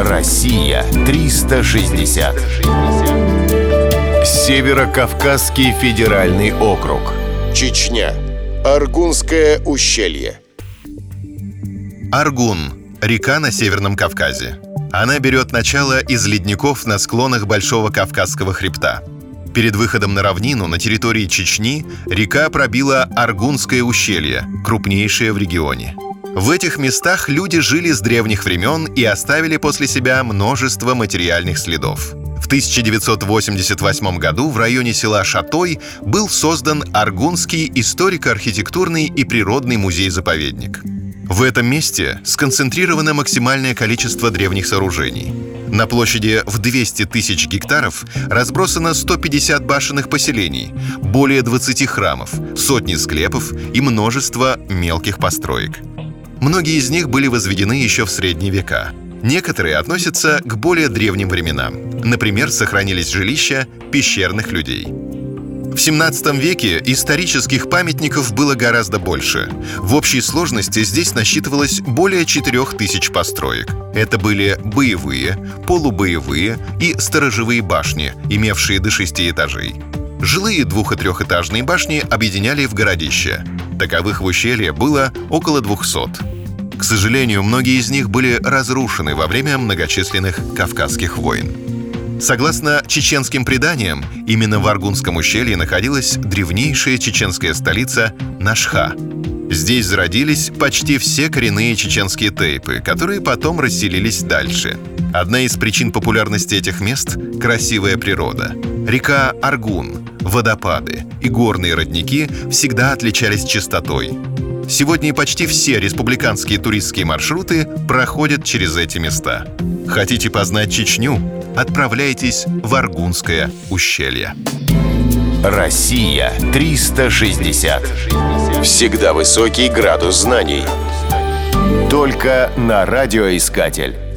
Россия 360. Северо-Кавказский федеральный округ. Чечня. Аргунское ущелье. Аргун – река на Северном Кавказе. Она берет начало из ледников на склонах Большого Кавказского хребта. Перед выходом на равнину на территории Чечни река пробила Аргунское ущелье, крупнейшее в регионе. В этих местах люди жили с древних времен и оставили после себя множество материальных следов. В 1988 году в районе села Шатой был создан Аргунский историко-архитектурный и природный музей-заповедник. В этом месте сконцентрировано максимальное количество древних сооружений. На площади в 200 тысяч гектаров разбросано 150 башенных поселений, более 20 храмов, сотни склепов и множество мелких построек. Многие из них были возведены еще в средние века. Некоторые относятся к более древним временам. Например, сохранились жилища пещерных людей. В 17 веке исторических памятников было гораздо больше. В общей сложности здесь насчитывалось более 4000 построек. Это были боевые, полубоевые и сторожевые башни, имевшие до шести этажей. Жилые двух- и трехэтажные башни объединяли в городище. Таковых в ущелье было около 200. К сожалению, многие из них были разрушены во время многочисленных Кавказских войн. Согласно чеченским преданиям, именно в Аргунском ущелье находилась древнейшая чеченская столица Нашха. Здесь зародились почти все коренные чеченские тейпы, которые потом расселились дальше. Одна из причин популярности этих мест — красивая природа. Река Аргун, водопады и горные родники всегда отличались чистотой. Сегодня почти все республиканские туристские маршруты проходят через эти места. Хотите познать Чечню? Отправляйтесь в Аргунское ущелье. Россия 360. Всегда высокий градус знаний. Только на радиоискатель.